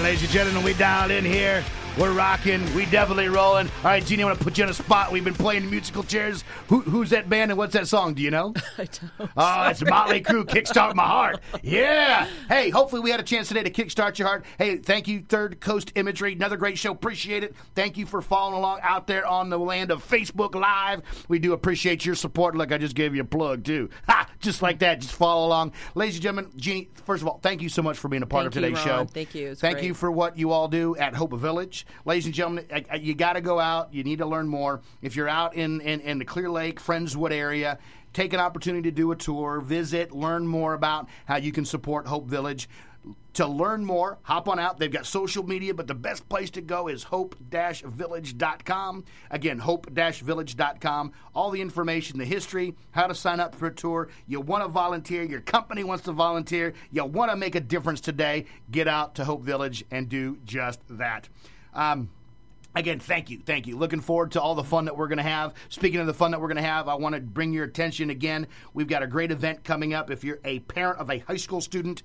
Ladies and gentlemen, we dialed in here. We're rocking. We definitely rolling. All right, Jeannie, I want to put you on a spot. We've been playing musical chairs. Who, who's that band and what's that song? Do you know? I don't. Oh, it's Motley Crue, Kickstart My Heart. Yeah. Hey, hopefully we had a chance today to kickstart your heart. Hey, thank you, Third Coast Imagery. Another great show. Appreciate it. Thank you for following along out there on the land of Facebook Live. We do appreciate your support. Look, I just gave you a plug, too. Ha! Just like that. Just follow along. Ladies and gentlemen, Jeannie, first of all, thank you so much for being a part Thank of you, today's Ron. show. Thank you. Thank great. you for what you all do at Hope Village. Ladies and gentlemen, you got to go out. You need to learn more. If you're out in, in, in the Clear Lake, Friendswood area, take an opportunity to do a tour, visit, learn more about how you can support Hope Village. To learn more, hop on out. They've got social media, but the best place to go is hope-village.com. Again, hope-village.com. All the information, the history, how to sign up for a tour. You want to volunteer, your company wants to volunteer, you want to make a difference today, get out to Hope Village and do just that. Um, Again, thank you, thank you. Looking forward to all the fun that we're going to have. Speaking of the fun that we're going to have, I want to bring your attention again. We've got a great event coming up. If you're a parent of a high school student,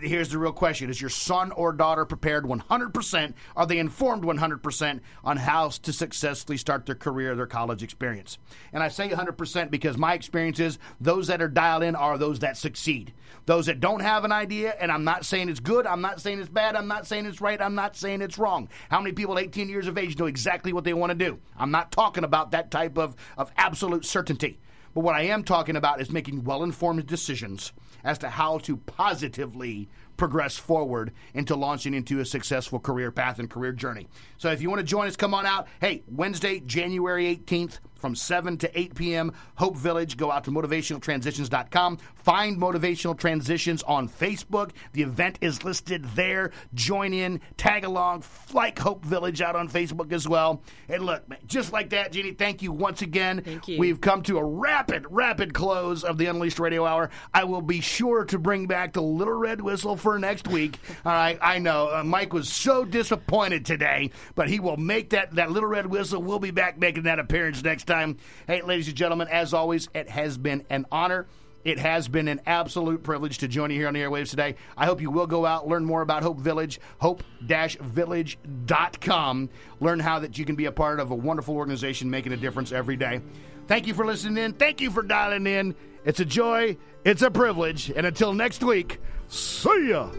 here's the real question Is your son or daughter prepared 100%? Are they informed 100% on how to successfully start their career, their college experience? And I say 100% because my experience is those that are dialed in are those that succeed. Those that don't have an idea, and I'm not saying it's good, I'm not saying it's bad, I'm not saying it's right, I'm not saying it's wrong. How many people 18 years of age know exactly what they want to do? I'm not talking about that type of, of absolute certainty. But what I am talking about is making well informed decisions as to how to positively progress forward into launching into a successful career path and career journey. So if you want to join us, come on out. Hey, Wednesday, January 18th from 7 to 8 p.m., Hope Village. Go out to motivationaltransitions.com. Find Motivational Transitions on Facebook. The event is listed there. Join in, tag along, like Hope Village out on Facebook as well. And look, man, just like that, Jeannie, thank you once again. Thank you. We've come to a rapid, rapid close of the Unleashed Radio Hour. I will be sure to bring back the Little Red Whistle for next week. All right, I know uh, Mike was so disappointed today, but he will make that that Little Red Whistle. We'll be back making that appearance next time. Hey, ladies and gentlemen, as always, it has been an honor. It has been an absolute privilege to join you here on the airwaves today. I hope you will go out, learn more about Hope Village, hope-village.com. Learn how that you can be a part of a wonderful organization making a difference every day. Thank you for listening in. Thank you for dialing in. It's a joy. It's a privilege. And until next week, see ya.